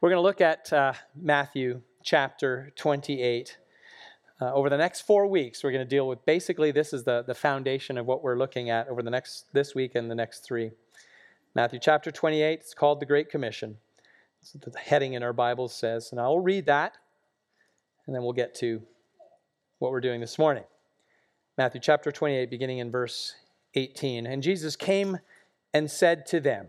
We're going to look at uh, Matthew chapter 28. Uh, over the next four weeks, we're going to deal with basically this is the, the foundation of what we're looking at over the next this week and the next three. Matthew chapter 28, it's called the Great Commission. That's the heading in our Bibles says. And I'll read that, and then we'll get to what we're doing this morning. Matthew chapter 28, beginning in verse 18. And Jesus came and said to them,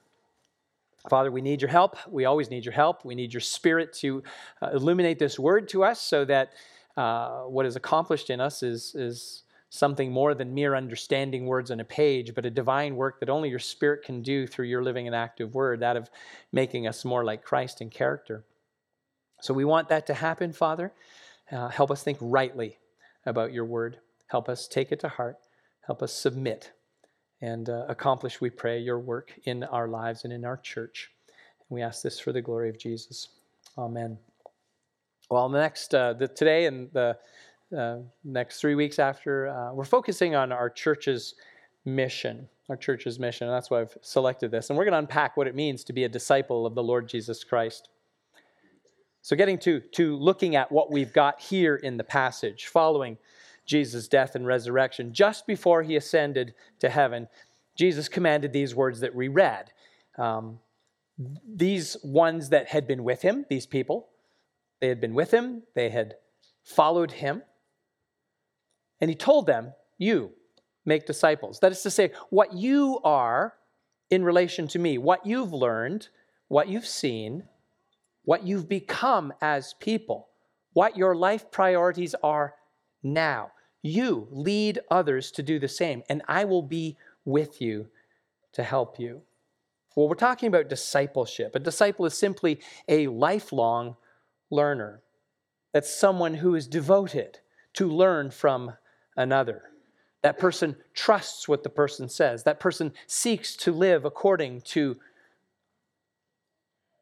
Father, we need your help. We always need your help. We need your spirit to uh, illuminate this word to us so that uh, what is accomplished in us is, is something more than mere understanding words on a page, but a divine work that only your spirit can do through your living and active word, that of making us more like Christ in character. So we want that to happen, Father. Uh, help us think rightly about your word. Help us take it to heart. Help us submit and uh, accomplish, we pray, your work in our lives and in our church. We ask this for the glory of Jesus. Amen. Well, next, uh, the, today and the uh, next three weeks after, uh, we're focusing on our church's mission, our church's mission. And that's why I've selected this. And we're going to unpack what it means to be a disciple of the Lord Jesus Christ. So, getting to, to looking at what we've got here in the passage, following Jesus' death and resurrection, just before he ascended to heaven, Jesus commanded these words that we read. Um, these ones that had been with him, these people, they had been with him, they had followed him, and he told them, You make disciples. That is to say, what you are in relation to me, what you've learned, what you've seen, what you've become as people, what your life priorities are now. You lead others to do the same, and I will be with you to help you. Well, we're talking about discipleship. A disciple is simply a lifelong learner. That's someone who is devoted to learn from another. That person trusts what the person says. That person seeks to live according to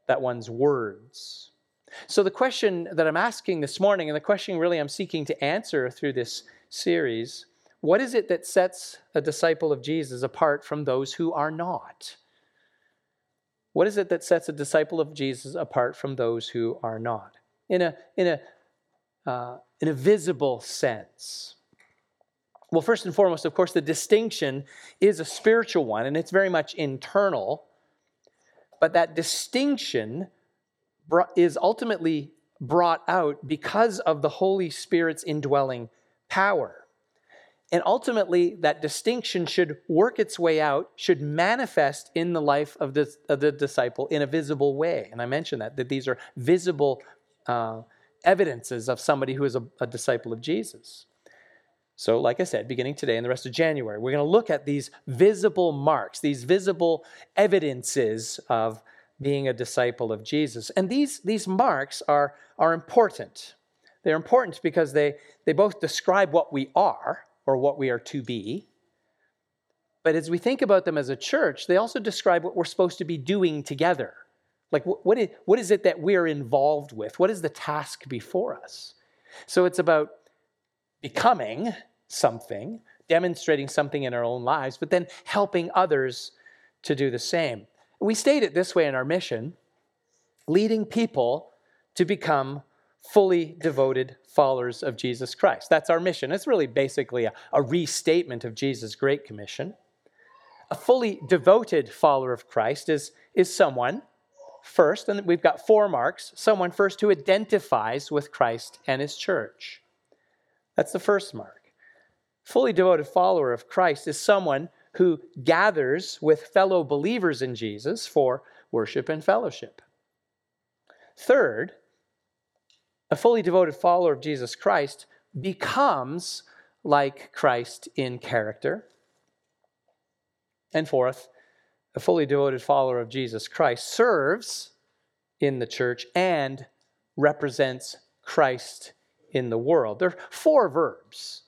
that one's words. So, the question that I'm asking this morning, and the question really I'm seeking to answer through this series what is it that sets a disciple of Jesus apart from those who are not? What is it that sets a disciple of Jesus apart from those who are not? In a, in a, uh, in a visible sense. Well, first and foremost, of course, the distinction is a spiritual one, and it's very much internal. But that distinction is ultimately brought out because of the Holy Spirit's indwelling power. And ultimately, that distinction should work its way out, should manifest in the life of the, of the disciple in a visible way. And I mentioned that, that these are visible uh, evidences of somebody who is a, a disciple of Jesus. So, like I said, beginning today and the rest of January, we're going to look at these visible marks, these visible evidences of being a disciple of Jesus. And these, these marks are, are important. They're important because they, they both describe what we are or what we are to be. But as we think about them as a church, they also describe what we're supposed to be doing together. Like, what is, what is it that we're involved with? What is the task before us? So it's about becoming something, demonstrating something in our own lives, but then helping others to do the same. We state it this way in our mission leading people to become fully devoted followers of Jesus Christ. That's our mission. It's really basically a, a, restatement of Jesus' Great Commission. A fully devoted follower of Christ is, is someone, first, and we've got four marks someone first who identifies with Christ and his church. That's the first mark. Fully devoted follower of Christ is someone who gathers with fellow believers in Jesus for worship and fellowship. Third, a fully devoted follower of Jesus Christ becomes like Christ in character. And fourth, a fully devoted follower of Jesus Christ serves in the church and represents Christ in the world. There are four verbs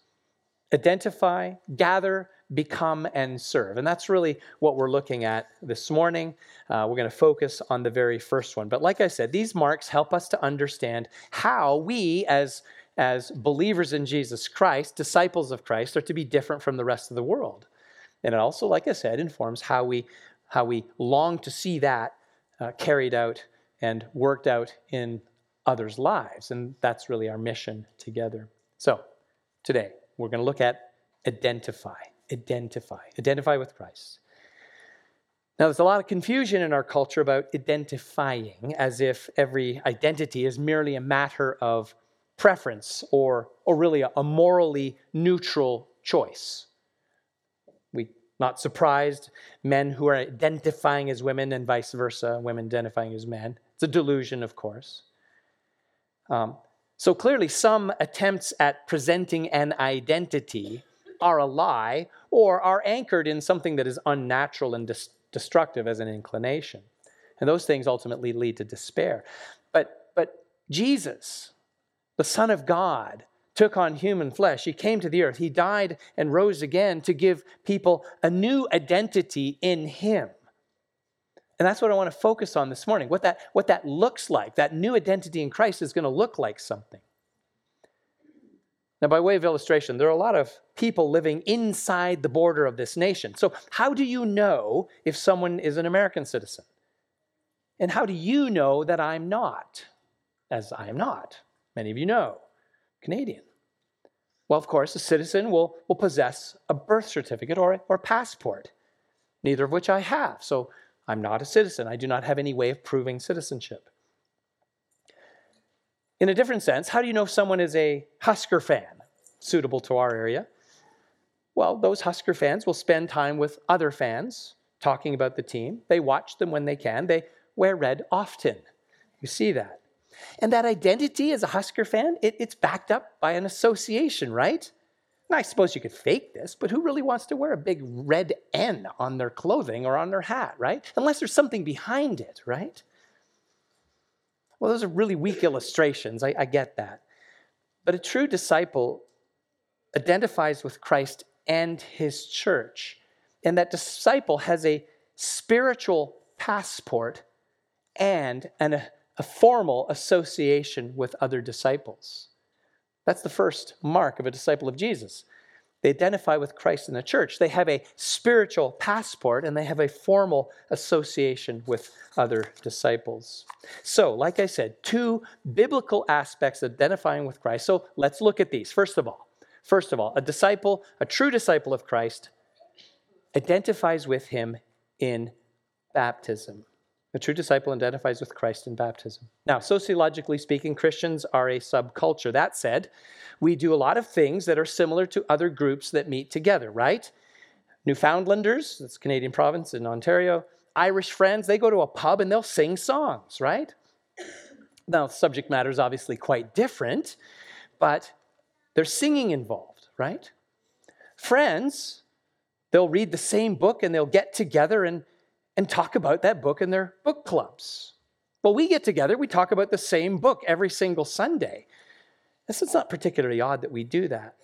identify, gather, become, and serve. And that's really what we're looking at this morning. Uh, we're going to focus on the very first one. But like I said, these marks help us to understand how we, as, as believers in Jesus Christ, disciples of Christ, are to be different from the rest of the world. And it also, like I said, informs how we, how we long to see that uh, carried out and worked out in others' lives. And that's really our mission together. So, today, we're going to look at identify identify, identify with Christ. Now, there's a lot of confusion in our culture about identifying as if every identity is merely a matter of preference or, or really a, morally neutral choice. We not surprised men who are identifying as women and vice versa, women identifying as men. It's a delusion, of course. Um, so clearly, some attempts at presenting an identity are a lie or are anchored in something that is unnatural and dis- destructive as an inclination. And those things ultimately lead to despair. But, but Jesus, the Son of God, took on human flesh. He came to the earth. He died and rose again to give people a new identity in Him. And that's what I want to focus on this morning. What that, what that looks like, that new identity in Christ is going to look like something. Now, by way of illustration, there are a lot of people living inside the border of this nation. So, how do you know if someone is an American citizen? And how do you know that I'm not? As I am not. Many of you know, Canadian. Well, of course, a citizen will, will possess a birth certificate or, or passport, neither of which I have. So, I'm not a citizen. I do not have any way of proving citizenship. In a different sense, how do you know if someone is a Husker fan suitable to our area? Well, those Husker fans will spend time with other fans talking about the team. They watch them when they can. They wear red often. You see that. And that identity as a Husker fan, it, it's backed up by an association, right? And I suppose you could fake this, but who really wants to wear a big red N on their clothing or on their hat, right? Unless there's something behind it, right? Well, those are really weak illustrations. I, I get that. But a true disciple identifies with Christ and his church. And that disciple has a spiritual passport and an, a, formal association with other disciples. That's the first mark of a disciple of Jesus. They identify with Christ in the church. They have a spiritual passport and they have a formal association with other disciples. So, like I said, two biblical aspects identifying with Christ. So, let's look at these. First of all, first of all, a disciple, a true disciple of Christ identifies with him in baptism. A true disciple identifies with Christ in baptism. Now, sociologically speaking, Christians are a subculture. That said, we do a lot of things that are similar to other groups that meet together, right? Newfoundlanders, that's Canadian province in Ontario, Irish friends, they go to a pub and they'll sing songs, right? Now, subject matter is obviously quite different, but there's singing involved, right? Friends, they'll read the same book and they'll get together and and talk about that book in their book clubs. Well, we get together, we talk about the same book every single Sunday. This is not particularly odd that we do that.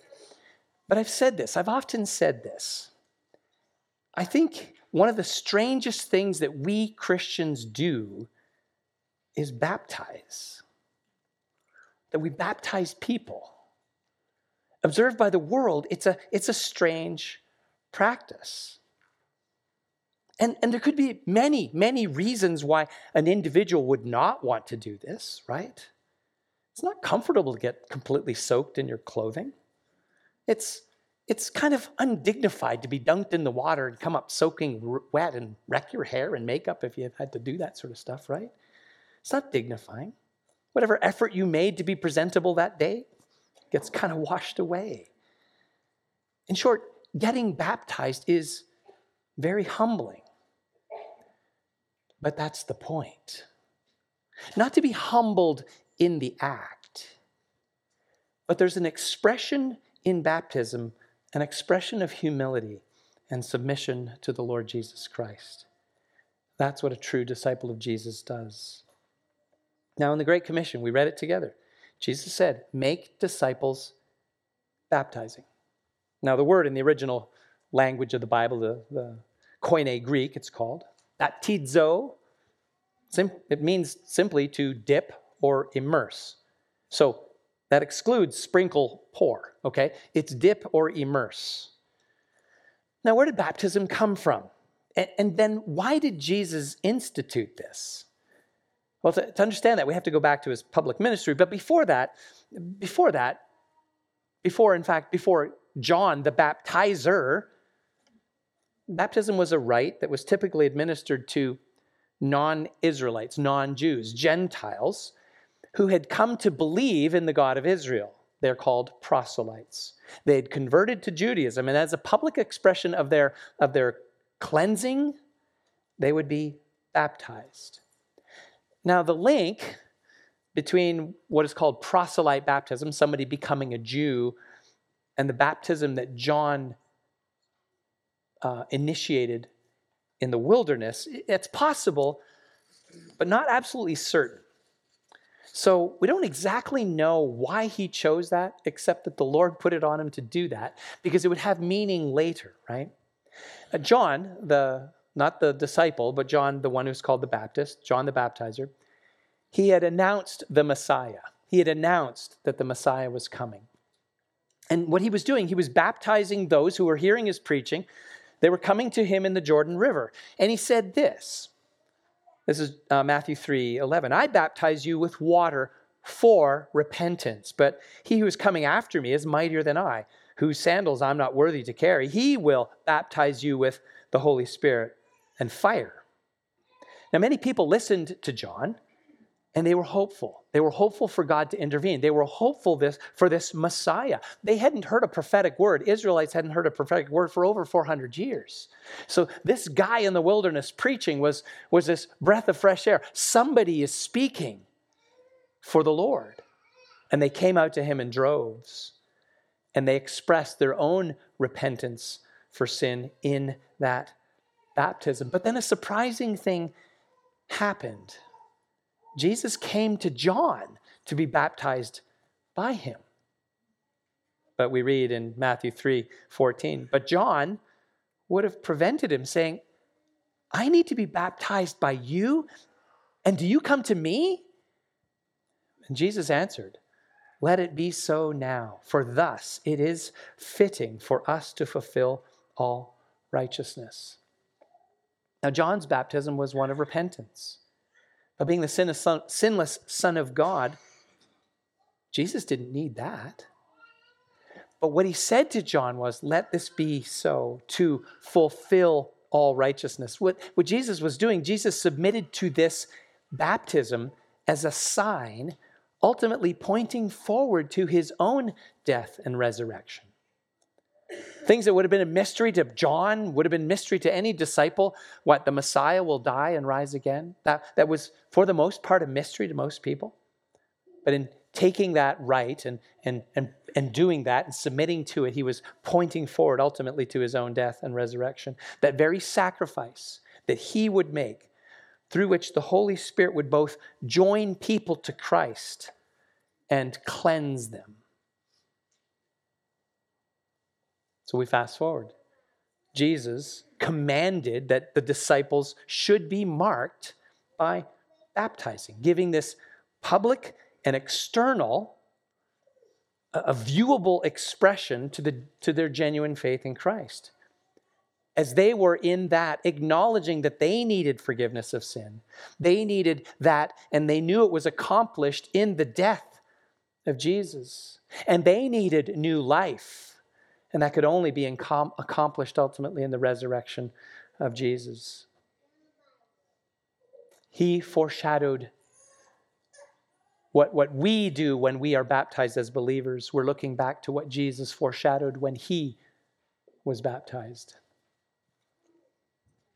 But I've said this, I've often said this. I think one of the strangest things that we Christians do is baptize. That we baptize people. Observed by the world, it's a, it's a strange practice. And, and there could be many, many reasons why an individual would not want to do this, right? It's not comfortable to get completely soaked in your clothing. It's, it's kind of undignified to be dunked in the water and come up soaking wet and wreck your hair and makeup if you had to do that sort of stuff, right? It's not dignifying. Whatever effort you made to be presentable that day gets kind of washed away. In short, getting baptized is very humbling. But that's the point. Not to be humbled in the act, but there's an expression in baptism, an expression of humility and submission to the Lord Jesus Christ. That's what a true disciple of Jesus does. Now, in the Great Commission, we read it together. Jesus said, Make disciples baptizing. Now, the word in the original language of the Bible, the, the Koine Greek, it's called, baptizo, it means simply to dip or immerse. So that excludes sprinkle, pour, okay? It's dip or immerse. Now, where did baptism come from? And, and then why did Jesus institute this? Well, to, to understand that, we have to go back to his public ministry. But before that, before that, before, in fact, before John the baptizer, baptism was a rite that was typically administered to non Israelites, non Jews, Gentiles who had come to believe in the God of Israel. They're called proselytes. They had converted to Judaism, and as a public expression of their, of their cleansing, they would be baptized. Now, the link between what is called proselyte baptism, somebody becoming a Jew, and the baptism that John uh, initiated in the wilderness, it's possible, but not absolutely certain. So we don't exactly know why he chose that, except that the Lord put it on him to do that, because it would have meaning later, right? Uh, John, the not the disciple, but John, the one who's called the Baptist, John the baptizer, he had announced the Messiah. He had announced that the Messiah was coming. And what he was doing, he was baptizing those who were hearing his preaching. They were coming to him in the Jordan River. And he said this this is uh, Matthew 3 11. I baptize you with water for repentance, but he who is coming after me is mightier than I, whose sandals I'm not worthy to carry. He will baptize you with the Holy Spirit and fire. Now, many people listened to John and they were hopeful. They were hopeful for God to intervene. They were hopeful this, for this Messiah. They hadn't heard a prophetic word. Israelites hadn't heard a prophetic word for over 400 years. So this guy in the wilderness preaching was, was this breath of fresh air. Somebody is speaking for the Lord. And they came out to him in droves. And they expressed their own repentance for sin in that baptism. But then a surprising thing happened Jesus came to John to be baptized by him. But we read in Matthew 3 14, but John would have prevented him, saying, I need to be baptized by you, and do you come to me? And Jesus answered, Let it be so now, for thus it is fitting for us to fulfill all righteousness. Now, John's baptism was one of repentance But being the sinless Son of God, Jesus didn't need that. But what he said to John was, Let this be so to fulfill all righteousness. What, what Jesus was doing, Jesus submitted to this baptism as a sign, ultimately pointing forward to his own death and resurrection. Things that would have been a mystery to John, would have been mystery to any disciple. What, the Messiah will die and rise again? That, that was, for the most part, a mystery to most people. But in taking that rite and, and, and, and doing that and submitting to it, he was pointing forward ultimately to his own death and resurrection. That very sacrifice that he would make, through which the Holy Spirit would both join people to Christ and cleanse them So we fast forward. Jesus commanded that the disciples should be marked by baptizing, giving this public and external, a viewable expression to, the, to their genuine faith in Christ. As they were in that, acknowledging that they needed forgiveness of sin, they needed that, and they knew it was accomplished in the death of Jesus. And they needed new life and that could only be incom- accomplished ultimately in the resurrection of Jesus. He foreshadowed what, what we do when we are baptized as believers. We're looking back to what Jesus foreshadowed when he was baptized.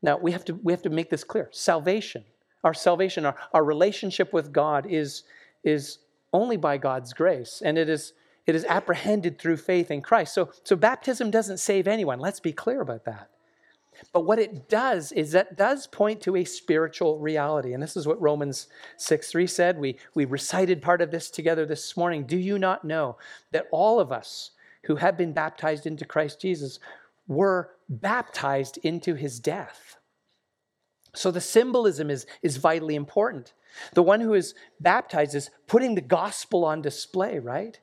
Now, we have to, we have to make this clear. Salvation, our salvation, our, our relationship with God is, is only by God's grace. And it is it is apprehended through faith in Christ. So, so baptism doesn't save anyone. Let's be clear about that. But what it does is that does point to a spiritual reality. And this is what Romans 6 3 said. We, we recited part of this together this morning. Do you not know that all of us who have been baptized into Christ Jesus were baptized into his death? So the symbolism is, is vitally important. The one who is baptized is putting the gospel on display, right?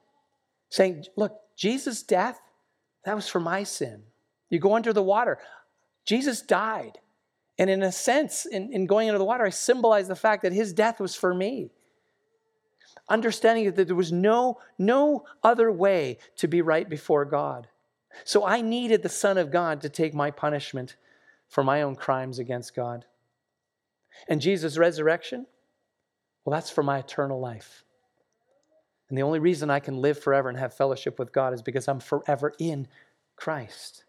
Saying, look, Jesus' death, that was for my sin. You go under the water. Jesus died. And in a sense, in, in going into the water, I symbolize the fact that his death was for me. Understanding that there was no, no other way to be right before God. So I needed the Son of God to take my punishment for my own crimes against God. And Jesus' resurrection, well, that's for my eternal life. And the only reason I can live forever and have fellowship with God is because I'm forever in Christ.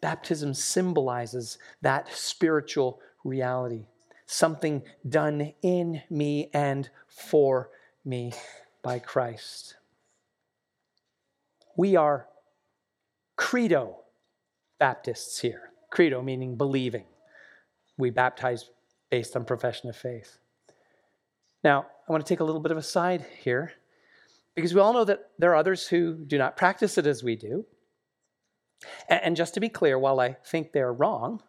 Baptism symbolizes that spiritual reality, something done in me and for me by Christ. We are credo Baptists here. Credo meaning believing. We baptize based on profession of faith. Now, I want to take a little bit of a side here because we all know that there are others who do not practice it as we do. And just to be clear, while I think they're wrong,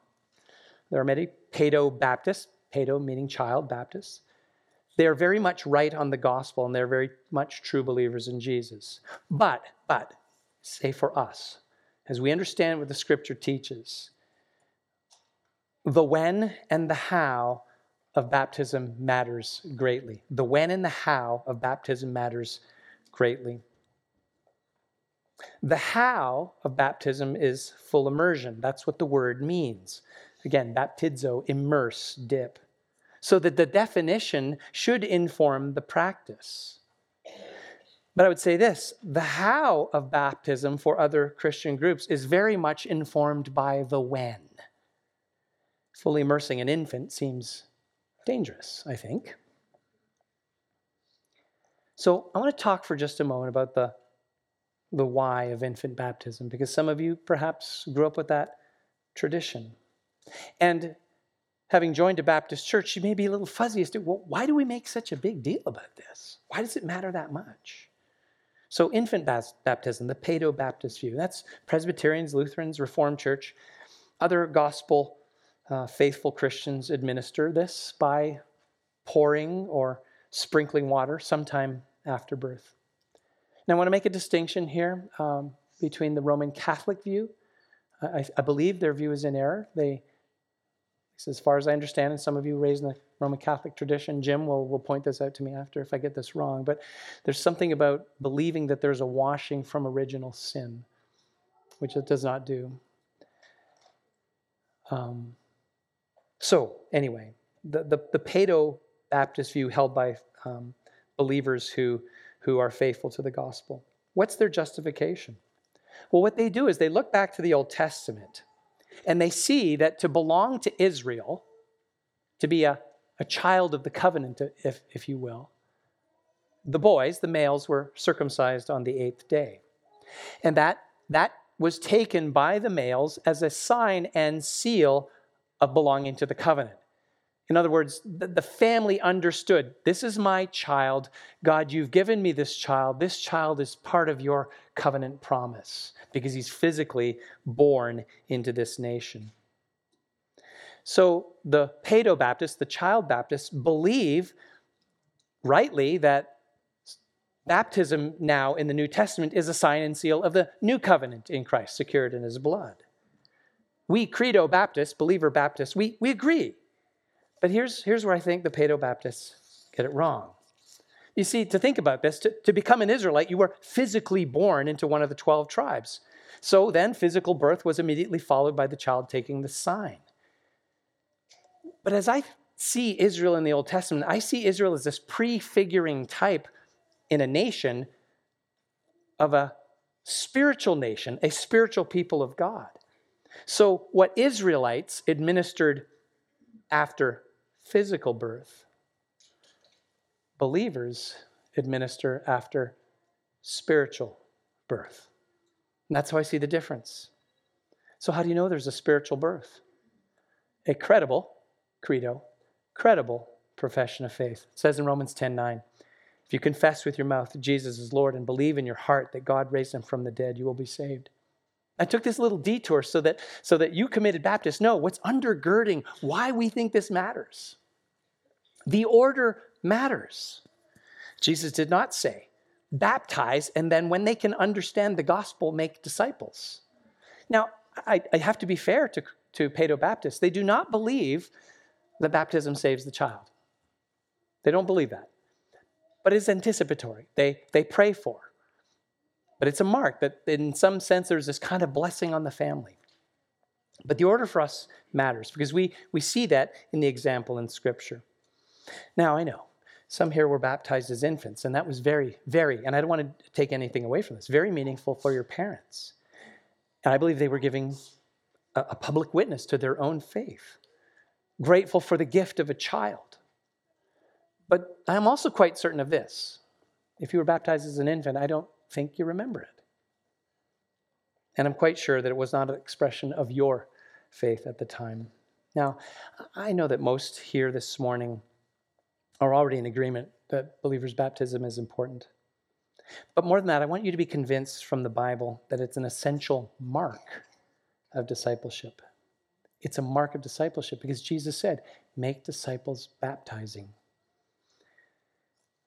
there are many Paedo Baptists, Paedo meaning child Baptists. They are very much right on the gospel and they're very much true believers in Jesus. But, but, say for us, as we understand what the scripture teaches, the when and the how of baptism matters greatly. The when and the how of baptism matters greatly. The how of baptism is full immersion. That's what the word means. Again, baptizo, immerse, dip. So that the definition should inform the practice. But I would say this the how of baptism for other Christian groups is very much informed by the when. Fully immersing an infant seems dangerous, I think. So I want to talk for just a moment about the, the why of infant baptism, because some of you perhaps grew up with that tradition. And having joined a Baptist church, you may be a little fuzzy as to well, why do we make such a big deal about this? Why does it matter that much? So, infant baptism, the Paedo Baptist view, that's Presbyterians, Lutherans, Reformed Church. Other gospel uh, faithful Christians administer this by pouring or sprinkling water sometime after birth. Now, I want to make a distinction here um, between the Roman Catholic view. I, I, believe their view is in error. They, as far as I understand, and some of you raised in the Roman Catholic tradition, Jim will, will point this out to me after if I get this wrong, but there's something about believing that there's a washing from original sin, which it does not do. Um, so, anyway, the, the, the Paedo Baptist view held by um, believers who, who are faithful to the gospel. What's their justification? Well, what they do is they look back to the Old Testament and they see that to belong to Israel, to be a, a child of the covenant, if, if you will, the boys, the males, were circumcised on the eighth day. And that, that was taken by the males as a sign and seal of belonging to the covenant. In other words, the family understood this is my child. God, you've given me this child. This child is part of your covenant promise because he's physically born into this nation. So the Paedo Baptists, the child Baptists, believe rightly that baptism now in the New Testament is a sign and seal of the new covenant in Christ, secured in his blood. We Credo Baptists, believer Baptists, we, we agree. But here's, here's where I think the Paedo Baptists get it wrong. You see, to think about this, to, to become an Israelite, you were physically born into one of the 12 tribes. So then, physical birth was immediately followed by the child taking the sign. But as I see Israel in the Old Testament, I see Israel as this prefiguring type in a nation of a spiritual nation, a spiritual people of God. So, what Israelites administered after physical birth, believers administer after spiritual birth. And that's how I see the difference. So, how do you know there's a spiritual birth? a credible credo, credible profession of faith. It says in Romans 10 9, if you confess with your mouth that Jesus is Lord and believe in your heart that God raised him from the dead, you will be saved. I took this little detour so that, so that you committed Baptists know what's undergirding why we think this matters. The order matters. Jesus did not say, baptize, and then when they can understand the gospel, make disciples. Now, I, I have to be fair to, to Paedo Baptists. They do not believe that baptism saves the child. They don't believe that. But it's anticipatory. They, they pray for. But it's a mark that, in some sense, there's this kind of blessing on the family. But the order for us matters because we, we see that in the example in Scripture. Now, I know some here were baptized as infants, and that was very, very, and I don't want to take anything away from this, very meaningful for your parents. And I believe they were giving a, a public witness to their own faith, grateful for the gift of a child. But I'm also quite certain of this. If you were baptized as an infant, I don't think you remember it. And I'm quite sure that it was not an expression of your faith at the time. Now, I know that most here this morning are already in agreement that believers' baptism is important. But more than that, I want you to be convinced from the Bible that it's an essential mark of discipleship. It's a mark of discipleship because Jesus said, Make disciples baptizing.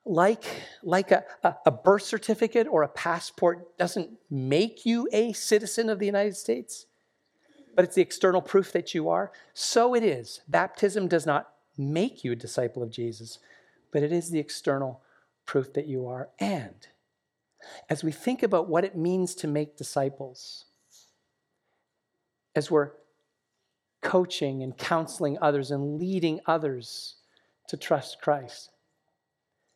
Like, like a, a, birth certificate or a passport doesn't make you a citizen of the United States, but it's the external proof that you are, so it is. Baptism does not make you a disciple of Jesus, but it is the external proof that you are. And as we think about what it means to make disciples, as we're coaching and counseling others and leading others to trust Christ,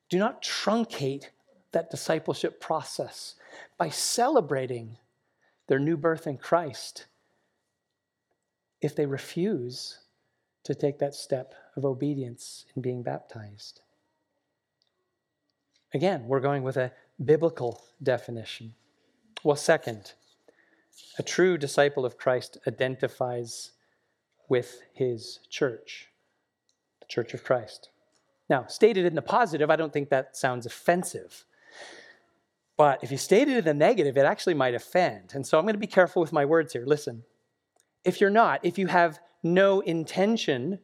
do not truncate that discipleship process by celebrating their new birth in Christ if they refuse to take that step of obedience in being baptized. Again, we're going with a biblical definition. Well, second, a true disciple of Christ identifies with his church, the church of Christ. Now, stated in the positive, I don't think that sounds offensive. But if you state it in the negative, it actually might offend. And so I'm going to be careful with my words here. Listen, if you're not, if you have no intention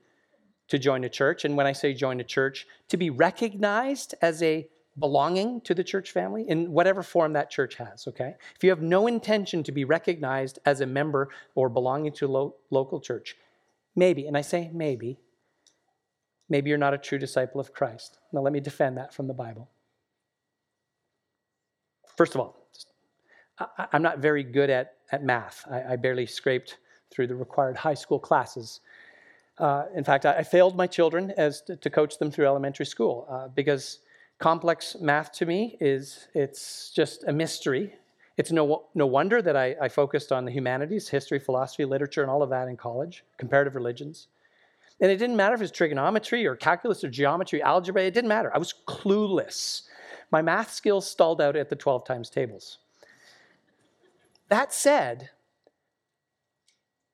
to join a church, and when I say join a church, to be recognized as a belonging to the church family in whatever form that church has, okay? If you have no intention to be recognized as a member or belonging to a lo- local church, maybe, and I say maybe, maybe you're not a true disciple of Christ. Now, let me defend that from the Bible. First of all, I, am not very good at, at math. I, I barely scraped through the required high school classes. Uh, in fact, I, I, failed my children as to, to, coach them through elementary school uh, because complex math to me is it's just a mystery. It's no, no wonder that I, I focused on the humanities, history, philosophy, literature, and all of that in college, comparative religions. And it didn't matter if it was trigonometry or calculus or geometry, algebra, it didn't matter. I was clueless. My math skills stalled out at the 12 times tables. That said,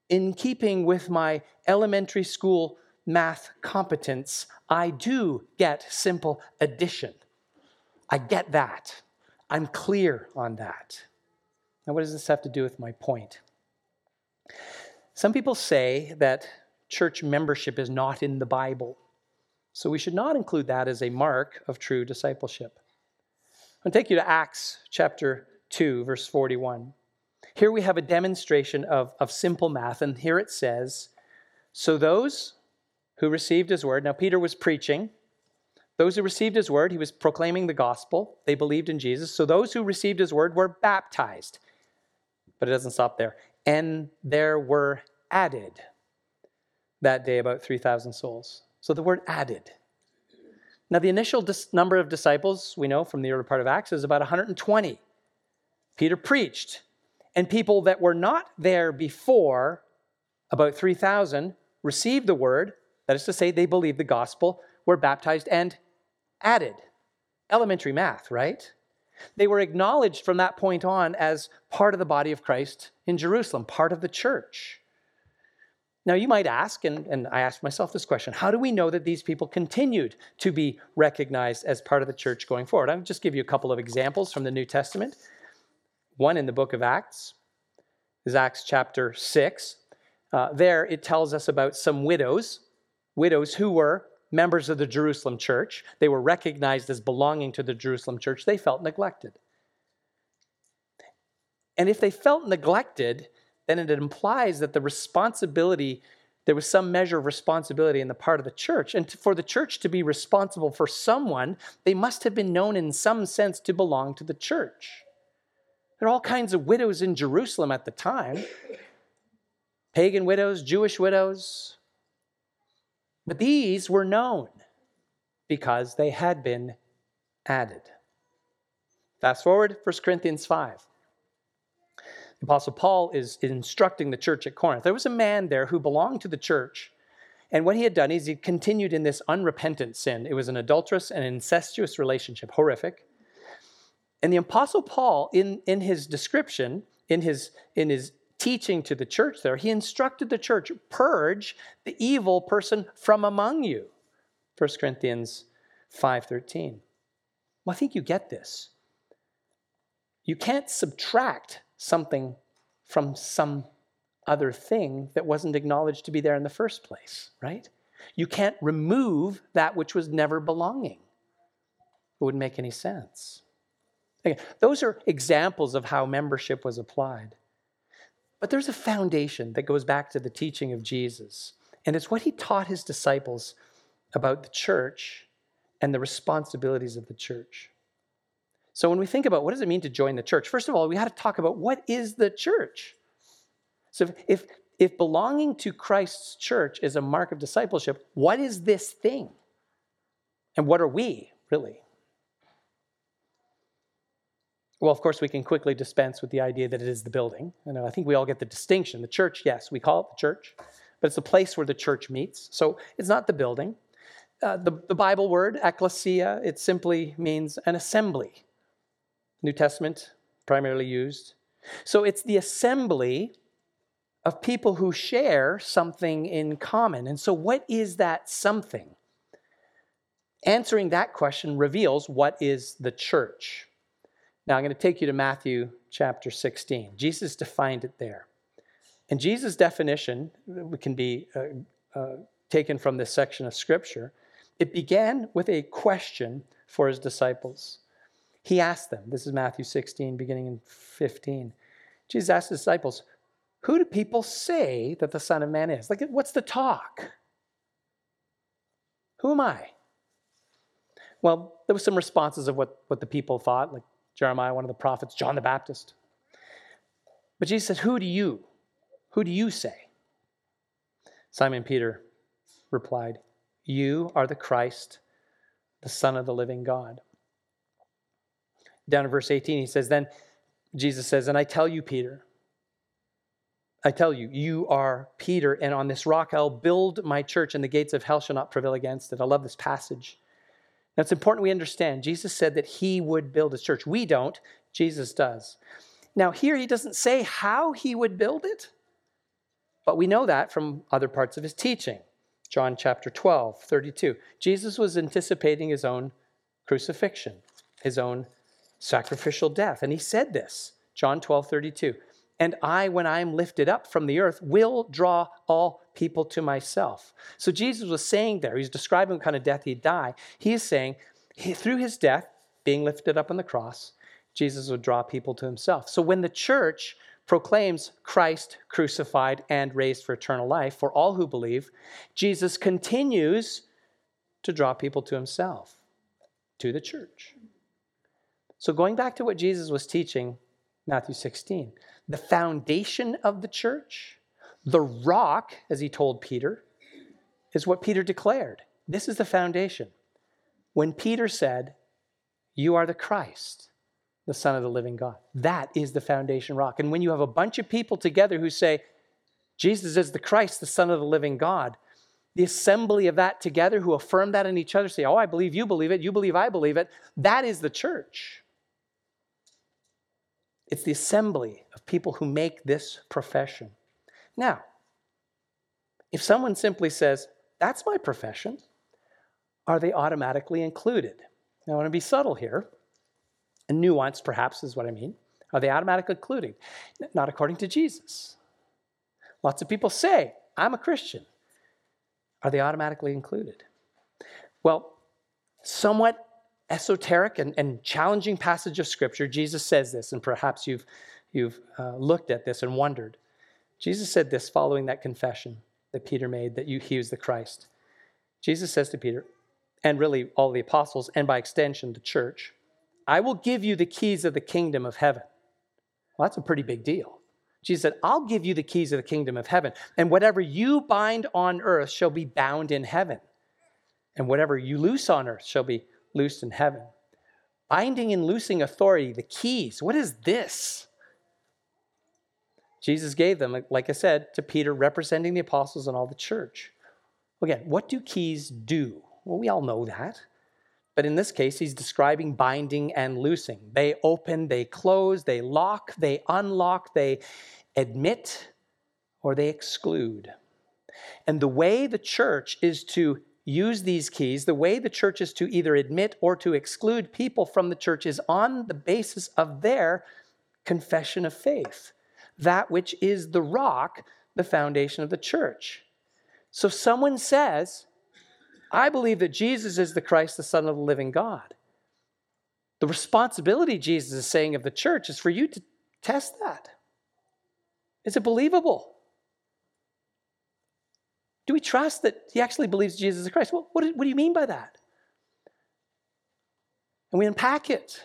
in keeping with my elementary school math competence, I do get simple addition. I get that. I'm clear on that. Now, what does this have to do with my point? Some people say that church membership is not in the Bible, so we should not include that as a mark of true discipleship. I'll take you to Acts chapter 2, verse 41. Here we have a demonstration of, of simple math, and here it says, So those who received his word, now Peter was preaching. Those who received his word, he was proclaiming the gospel. They believed in Jesus. So those who received his word were baptized. But it doesn't stop there. And there were added that day about 3,000 souls. So the word added. Now, the initial dis- number of disciples, we know from the early part of Acts, is about 120. Peter preached and people that were not there before, about 3,000, received the word. That is to say, they believed the gospel, were baptized, and added. Elementary math, right? They were acknowledged from that point on as part of the body of Christ in Jerusalem, part of the church. Now, you might ask, and, and I asked myself this question how do we know that these people continued to be recognized as part of the church going forward? I'll just give you a couple of examples from the New Testament. One in the book of Acts is Acts chapter 6. Uh, there it tells us about some widows, widows who were members of the Jerusalem church. They were recognized as belonging to the Jerusalem church. They felt neglected. And if they felt neglected, then it implies that the responsibility, there was some measure of responsibility in the part of the church. And for the church to be responsible for someone, they must have been known in some sense to belong to the church. There are all kinds of widows in Jerusalem at the time pagan widows, Jewish widows. But these were known because they had been added. Fast forward, 1 Corinthians 5. Apostle Paul is instructing the church at Corinth. There was a man there who belonged to the church, and what he had done is he continued in this unrepentant sin. It was an adulterous and incestuous relationship, horrific. And the Apostle Paul, in, in his description, in his, in his teaching to the church there, he instructed the church, purge the evil person from among you. 1 Corinthians 5.13. Well, I think you get this. You can't subtract something from some other thing that wasn't acknowledged to be there in the first place, right? You can't remove that which was never belonging. It wouldn't make any sense. Those are examples of how membership was applied. But there's a foundation that goes back to the teaching of Jesus, and it's what he taught his disciples about the church and the responsibilities of the church. So when we think about what does it mean to join the church, first of all, we have to talk about what is the church. So if, if, if belonging to Christ's church is a mark of discipleship, what is this thing? And what are we, really? Well, of course, we can quickly dispense with the idea that it is the building. You know, I think we all get the distinction. The church, yes, we call it the church, but it's the place where the church meets. So it's not the building. Uh, the, the Bible word, ecclesia, it simply means an assembly. New Testament primarily used. So it's the assembly of people who share something in common. And so, what is that something? Answering that question reveals what is the church. Now, I'm going to take you to Matthew chapter 16. Jesus defined it there. And Jesus' definition can be uh, uh, taken from this section of Scripture. It began with a question for his disciples. He asked them, this is Matthew 16, beginning in 15. Jesus asked his disciples, Who do people say that the Son of Man is? Like, what's the talk? Who am I? Well, there were some responses of what, what the people thought, like Jeremiah, one of the prophets, John the Baptist. But Jesus said, Who do you? Who do you say? Simon Peter replied, You are the Christ, the Son of the living God down in verse 18, he says, Then Jesus says, And I tell you, Peter, I tell you, you are Peter, and on this rock I'll build my church, and the gates of hell shall not prevail against it. I love this passage. Now, it's important we understand. Jesus said that he would build his church. We don't, Jesus does. Now, here he doesn't say how he would build it, but we know that from other parts of his teaching. John chapter 12, 32. Jesus was anticipating his own crucifixion, his own sacrificial death. And he said this, John 12, 32. And I, when I am lifted up from the earth, will draw all people to myself. So Jesus was saying there, he's describing what kind of death he'd die. He is saying, he, through his death, being lifted up on the cross, Jesus would draw people to himself. So when the church proclaims Christ crucified and raised for eternal life for all who believe, Jesus continues to draw people to himself, to the church. So, going back to what Jesus was teaching, Matthew 16, the foundation of the church, the rock, as he told Peter, is what Peter declared. This is the foundation. When Peter said, You are the Christ, the Son of the living God, that is the foundation rock. And when you have a bunch of people together who say, Jesus is the Christ, the Son of the living God, the assembly of that together who affirm that in each other, say, Oh, I believe you believe it, you believe I believe it, that is the church. It's the assembly of people who make this profession. Now, if someone simply says, That's my profession, are they automatically included? Now, I want to be subtle here, and nuanced perhaps is what I mean. Are they automatically included? Not according to Jesus. Lots of people say, I'm a Christian. Are they automatically included? Well, somewhat esoteric and, and challenging passage of Scripture, Jesus says this, and perhaps you've, you've uh, looked at this and wondered. Jesus said this following that confession that Peter made that you, he was the Christ. Jesus says to Peter, and really all the apostles, and by extension the church, I will give you the keys of the kingdom of heaven. Well, that's a pretty big deal. Jesus said, I'll give you the keys of the kingdom of heaven, and whatever you bind on earth shall be bound in heaven, and whatever you loose on earth shall be loosed in heaven. Binding and loosing authority, the keys. What is this? Jesus gave them, like I said, to Peter, representing the apostles and all the church. Again, what do keys do? Well, we all know that. But in this case, he's describing binding and loosing. They open, they close, they lock, they unlock, they admit, or they exclude. And the way the church is to use these keys, the way the church is to either admit or to exclude people from the church is on the basis of their confession of faith, that which is the rock, the foundation of the church. So someone says, I believe that Jesus is the Christ, the Son of the living God. The responsibility Jesus is saying of the church is for you to test that. Is it believable? Do we trust that he actually believes Jesus is Christ? Well, what, what do you mean by that? And we unpack it.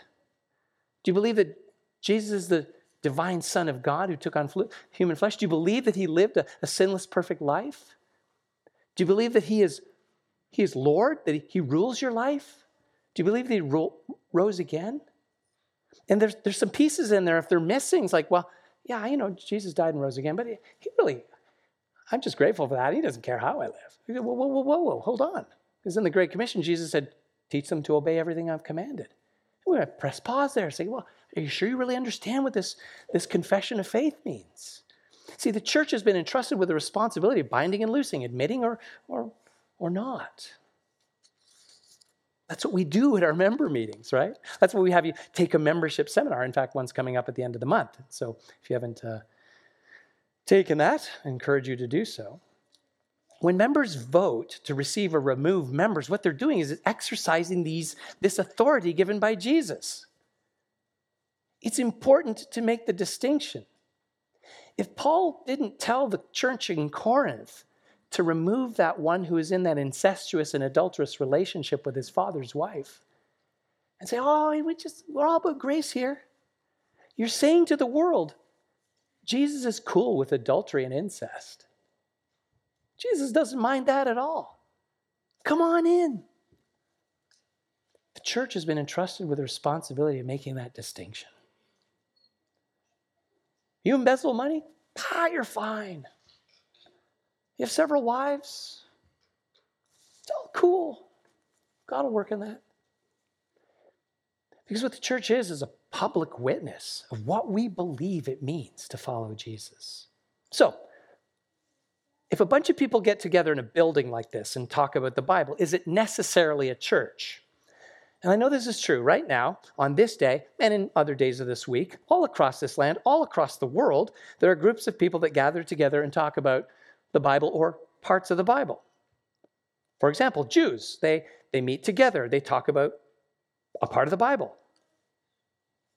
Do you believe that Jesus is the divine Son of God who took on human flesh? Do you believe that he lived a, a sinless, perfect life? Do you believe that he is he is Lord, that He rules your life? Do you believe that He ro- rose again? And there's, there's some pieces in there, if they're missing, it's like, well, yeah, you know, Jesus died and rose again, but he, he really, I'm just grateful for that. He doesn't care how I live. Whoa, whoa, whoa, whoa, whoa, hold on. Because in the Great Commission, Jesus said, teach them to obey everything I've commanded. We're going to press pause there and say, well, are you sure you really understand what this, this confession of faith means? See, the church has been entrusted with the responsibility of binding and loosing, admitting or, or or not. That's what we do at our member meetings, right? That's what we have you take a membership seminar. In fact, one's coming up at the end of the month. So if you haven't uh, taken that, I encourage you to do so. When members vote to receive or remove members, what they're doing is exercising these, this authority given by Jesus. It's important to make the distinction. If Paul didn't tell the church in Corinth to remove that one who is in that incestuous and adulterous relationship with his father's wife and say, oh, we just, we're all about grace here. You're saying to the world, Jesus is cool with adultery and incest. Jesus doesn't mind that at all. Come on in. The church has been entrusted with the responsibility of making that distinction. You embezzle money? Ah, you're fine. You have several wives? It's all cool. God will work in that. Because what the church is, is a public witness of what we believe it means to follow Jesus. So, if a bunch of people get together in a building like this and talk about the Bible, is it necessarily a church? And I know this is true right now, on this day, and in other days of this week, all across this land, all across the world, there are groups of people that gather together and talk about the Bible or parts of the Bible. For example, Jews, they, they meet together, they talk about a part of the Bible,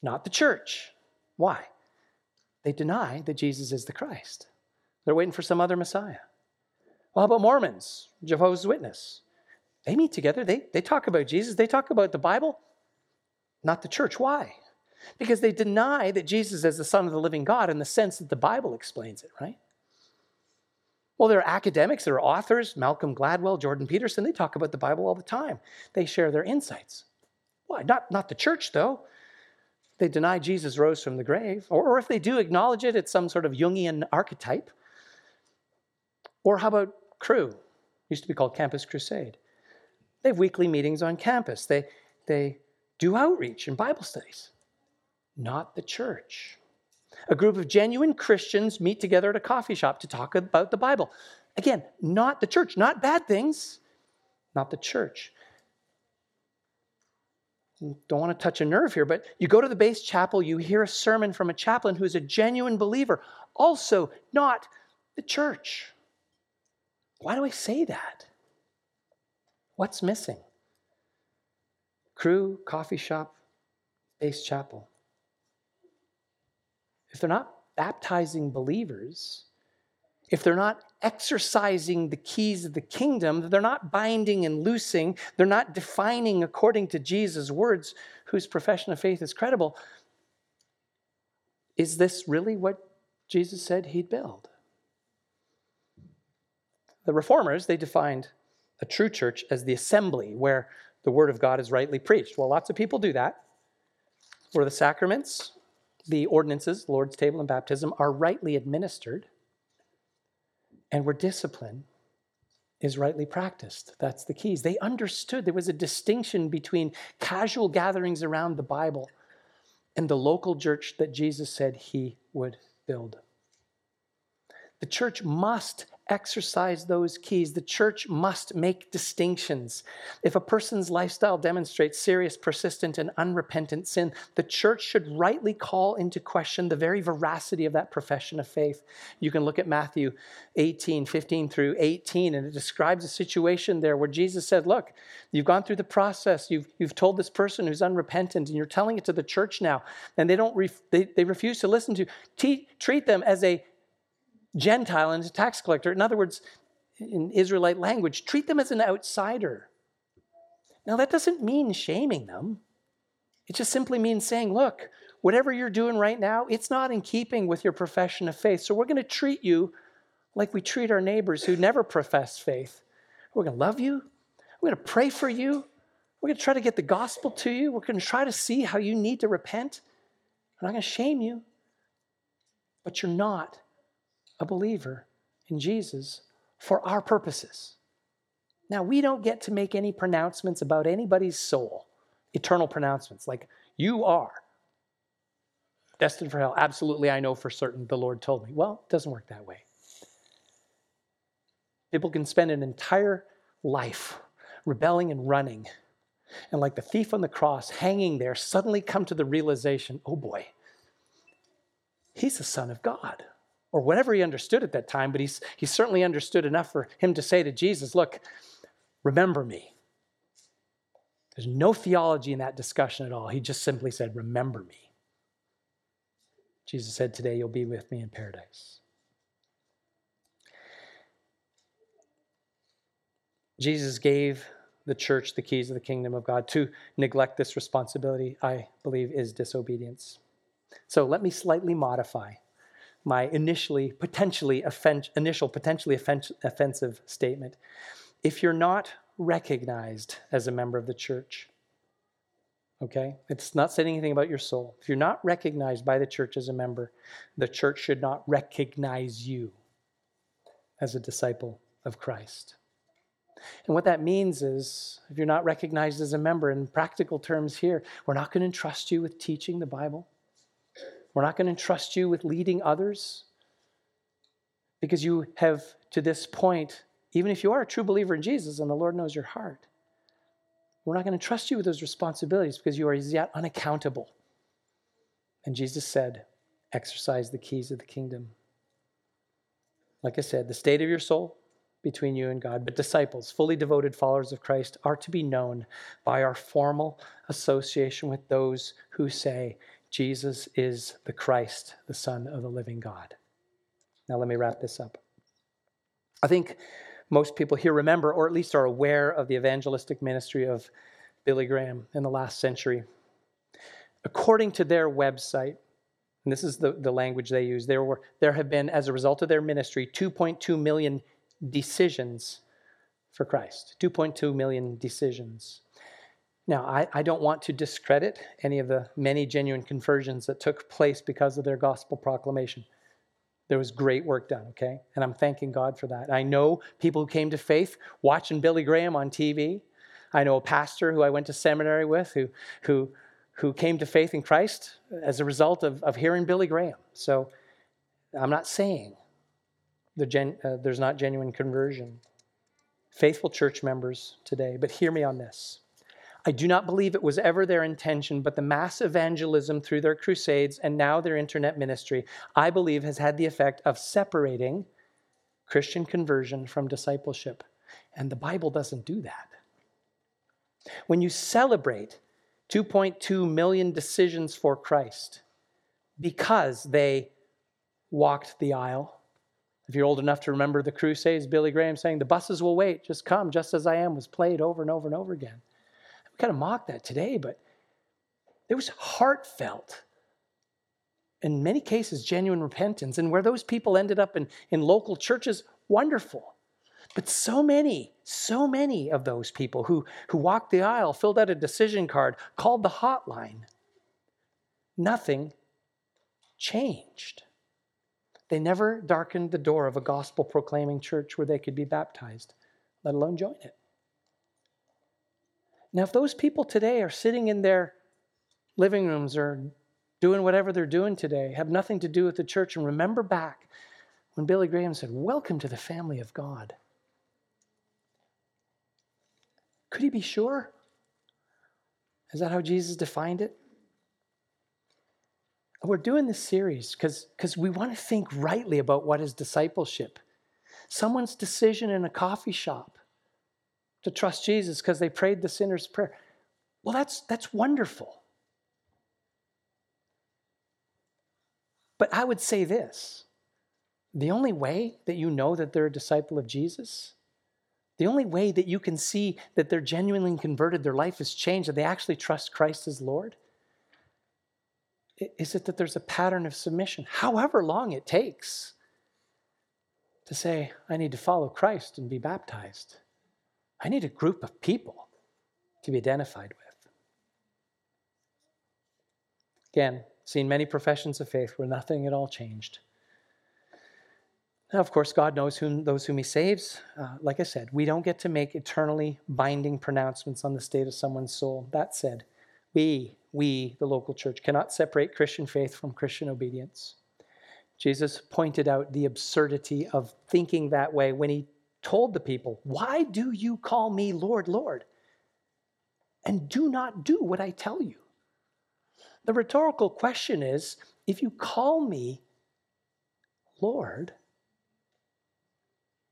not the church. Why? They deny that Jesus is the Christ. They're waiting for some other Messiah. Well, how about Mormons, Jehovah's Witness? They meet together, they, they talk about Jesus, they talk about the Bible, not the church. Why? Because they deny that Jesus is the Son of the living God in the sense that the Bible explains it, right? Well, there are academics, there are authors, Malcolm Gladwell, Jordan Peterson, they talk about the Bible all the time. They share their insights. Why? Not, not the church, though. They deny Jesus rose from the grave. Or, or if they do acknowledge it, it's some sort of Jungian archetype. Or how about Cru? Used to be called Campus Crusade. They have weekly meetings on campus. They, they do outreach and Bible studies. Not the church. A group of genuine Christians meet together at a coffee shop to talk about the Bible. Again, not the church, not bad things, not the church. Don't want to touch a nerve here, but you go to the base chapel, you hear a sermon from a chaplain who is a genuine believer, also not the church. Why do I say that? What's missing? Cru, coffee shop, base chapel. If they're not baptizing believers, if they're not exercising the keys of the kingdom, they're not binding and loosing, they're not defining according to Jesus' words whose profession of faith is credible, is this really what Jesus said he'd build? The reformers, they defined a true church as the assembly where the word of God is rightly preached. Well, lots of people do that. Where the sacraments, the ordinances, Lord's table and baptism, are rightly administered and where discipline is rightly practiced. That's the keys. They understood there was a distinction between casual gatherings around the Bible and the local church that Jesus said he would build. The church must exercise those keys. The church must make distinctions. If a person's lifestyle demonstrates serious, persistent, and unrepentant sin, the church should rightly call into question the very veracity of that profession of faith. You can look at Matthew 18, 15 through 18, and it describes a situation there where Jesus said, Look, you've gone through the process, you've, you've told this person who's unrepentant, and you're telling it to the church now, and they don't ref- they, they refuse to listen to. Te- treat them as a Gentile and a tax collector. In other words, in Israelite language, treat them as an outsider. Now, that doesn't mean shaming them. It just simply means saying, look, whatever you're doing right now, it's not in keeping with your profession of faith. So we're going to treat you like we treat our neighbors who never profess faith. We're going to love you. We're going to pray for you. We're going to try to get the gospel to you. We're going to try to see how you need to repent. I'm not going to shame you, but you're not a believer in Jesus for our purposes. Now, we don't get to make any pronouncements about anybody's soul, eternal pronouncements, like you are destined for hell. Absolutely, I know for certain the Lord told me. Well, it doesn't work that way. People can spend an entire life rebelling and running, and like the thief on the cross, hanging there, suddenly come to the realization oh boy, he's the Son of God or whatever he understood at that time, but he's, he certainly understood enough for him to say to Jesus, Look, remember me. There's no theology in that discussion at all. He just simply said, Remember me. Jesus said, Today you'll be with me in paradise. Jesus gave the church the keys of the kingdom of God. To neglect this responsibility, I believe, is disobedience. So let me slightly modify my initially potentially offen- initial potentially offen- offensive statement. If you're not recognized as a member of the church, okay, it's not saying anything about your soul. If you're not recognized by the church as a member, the church should not recognize you as a disciple of Christ. And what that means is, if you're not recognized as a member, in practical terms here, we're not going to entrust you with teaching the Bible. We're not going to trust you with leading others because you have, to this point, even if you are a true believer in Jesus and the Lord knows your heart, we're not going to trust you with those responsibilities because you are as yet unaccountable. And Jesus said, exercise the keys of the kingdom. Like I said, the state of your soul between you and God, but disciples, fully devoted followers of Christ, are to be known by our formal association with those who say, Jesus is the Christ, the Son of the living God. Now, let me wrap this up. I think most people here remember, or at least are aware, of the evangelistic ministry of Billy Graham in the last century. According to their website, and this is the, the language they use, there, were, there have been, as a result of their ministry, 2.2 million decisions for Christ. 2.2 million decisions. Now, I, I, don't want to discredit any of the many genuine conversions that took place because of their gospel proclamation. There was great work done, okay? And I'm thanking God for that. I know people who came to faith watching Billy Graham on TV. I know a pastor who I went to seminary with who, who, who came to faith in Christ as a result of, of hearing Billy Graham. So I'm not saying gen, uh, there's not genuine conversion. Faithful church members today, but hear me on this. I do not believe it was ever their intention, but the mass evangelism through their crusades and now their internet ministry, I believe, has had the effect of separating Christian conversion from discipleship. And the Bible doesn't do that. When you celebrate 2.2 million decisions for Christ because they walked the aisle, if you're old enough to remember the Crusades, Billy Graham saying, The buses will wait, just come, just as I am, was played over and over and over again. Kind of mock that today, but it was heartfelt. In many cases, genuine repentance. And where those people ended up in, in local churches, wonderful. But so many, so many of those people who, who walked the aisle, filled out a decision card, called the hotline, nothing changed. They never darkened the door of a gospel proclaiming church where they could be baptized, let alone join it. Now, if those people today are sitting in their living rooms or doing whatever they're doing today, have nothing to do with the church, and remember back when Billy Graham said, Welcome to the family of God. Could he be sure? Is that how Jesus defined it? We're doing this series because we want to think rightly about what is discipleship. Someone's decision in a coffee shop to trust Jesus because they prayed the sinner's prayer. Well, that's, that's wonderful. But I would say this the only way that you know that they're a disciple of Jesus, the only way that you can see that they're genuinely converted, their life has changed, that they actually trust Christ as Lord, is it that there's a pattern of submission, however long it takes to say, I need to follow Christ and be baptized. I need a group of people to be identified with. Again, seen many professions of faith where nothing at all changed. Now, of course, God knows whom, those whom He saves. Uh, like I said, we don't get to make eternally binding pronouncements on the state of someone's soul. That said, we, we, the local church, cannot separate Christian faith from Christian obedience. Jesus pointed out the absurdity of thinking that way when he told the people, Why do you call me Lord, Lord? And do not do what I tell you. The rhetorical question is if you call me Lord,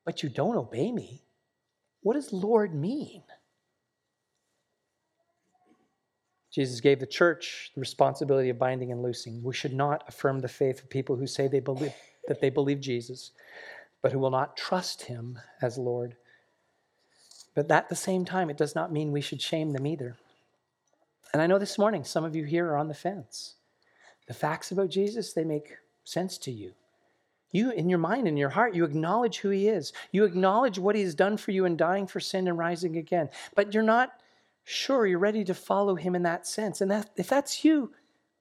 but you don't obey me, what does Lord mean? Jesus gave the church the responsibility of binding and loosing. We should not affirm the faith of people who say they believe that they believe Jesus, but who will not trust him as Lord. But at the same time, it does not mean we should shame them either. And I know this morning some of you here are on the fence. The facts about Jesus, they make sense to you. You, in your mind, in your heart, you acknowledge who he is. You acknowledge what he has done for you in dying for sin and rising again. But you're not sure you're ready to follow him in that sense. And that, if that's you,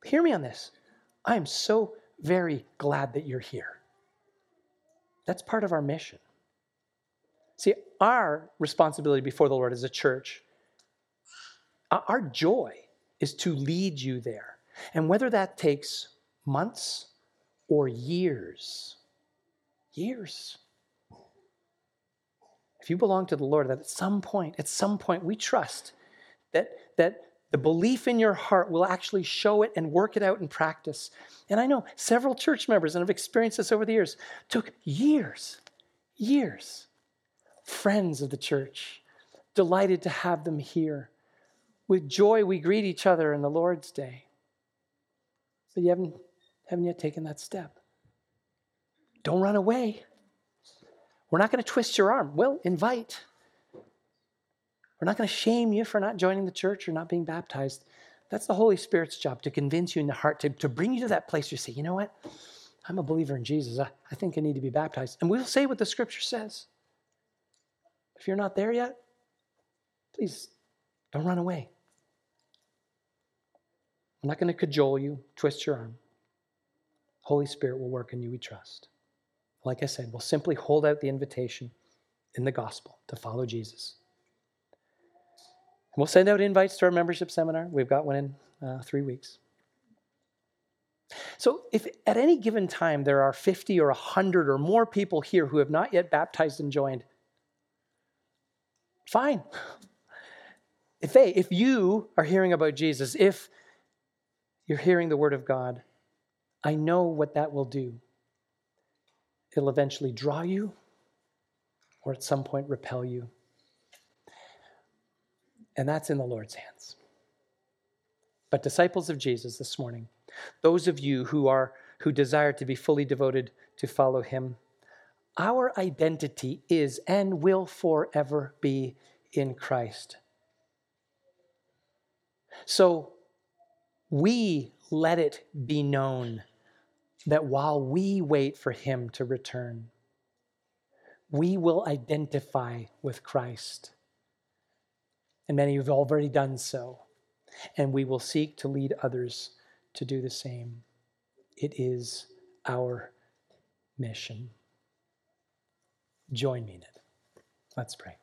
hear me on this. I am so very glad that you're here. That's part of our mission. See, our responsibility before the Lord as a church, uh, our joy is to lead you there. And whether that takes months or years, years, if you belong to the Lord, that at some point, at some point, we trust that, that the belief in your heart will actually show it and work it out in practice. And I know several church members, and I've experienced this over the years, took years, years. Friends of the church, delighted to have them here. With joy, we greet each other in the Lord's Day. But you haven't, haven't yet taken that step. Don't run away. We're not going to twist your arm. Well, invite. We're not going to shame you for not joining the church or not being baptized. That's the Holy Spirit's job to convince you in the heart, to, to bring you to that place where you say, you know what? I'm a believer in Jesus. I, I think I need to be baptized. And we'll say what the scripture says. If you're not there yet, please don't run away. I'm not going to cajole you, twist your arm. Holy Spirit will work in you, we trust. Like I said, we'll simply hold out the invitation in the gospel to follow Jesus. We'll send out invites to our membership seminar. We've got one in uh, three weeks. So, if at any given time there are 50 or 100 or more people here who have not yet baptized and joined, fine. If they, if you are hearing about Jesus, if you're hearing the word of God, I know what that will do. It'll eventually draw you or at some point repel you. And that's in the Lord's hands. But disciples of Jesus this morning, those of you who are who desire to be fully devoted to follow him, our identity is and will forever be in Christ. So we let it be known that while we wait for him to return, we will identify with Christ. And many have already done so. And we will seek to lead others to do the same. It is our mission. Join me in it. Let's pray.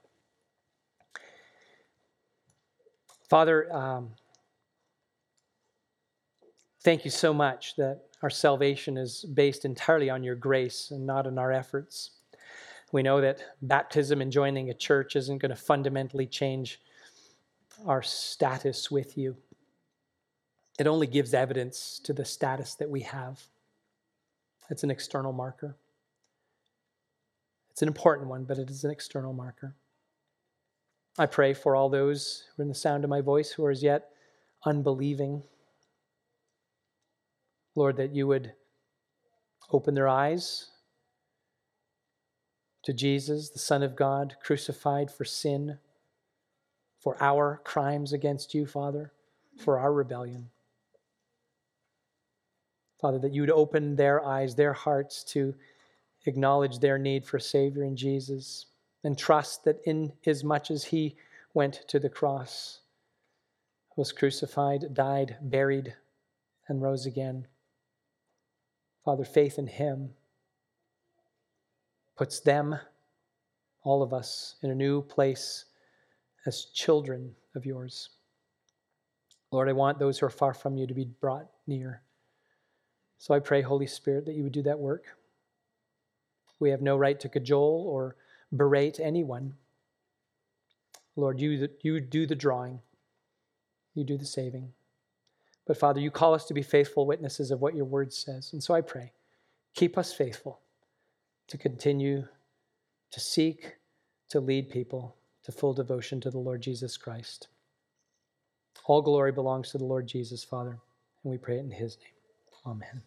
Father, um, thank you so much that our salvation is based entirely on your grace and not on our efforts. We know that baptism and joining a church isn't going to fundamentally change our status with you. It only gives evidence to the status that we have. It's an external marker. It's an important one, but it is an external marker. I pray for all those who are in the sound of my voice who are as yet unbelieving. Lord, that you would open their eyes to Jesus, the Son of God, crucified for sin, for our crimes against you, Father, for our rebellion. Father, that you would open their eyes, their hearts to acknowledge their need for a Savior in Jesus and trust that in as much as He went to the cross, was crucified, died, buried, and rose again. Father, faith in Him puts them, all of us, in a new place as children of yours. Lord, I want those who are far from you to be brought near. So I pray, Holy Spirit, that you would do that work. We have no right to cajole or berate anyone. Lord, you, you do the drawing, you do the saving. But Father, you call us to be faithful witnesses of what your word says. And so I pray, keep us faithful to continue to seek to lead people to full devotion to the Lord Jesus Christ. All glory belongs to the Lord Jesus, Father, and we pray it in his name. Amen.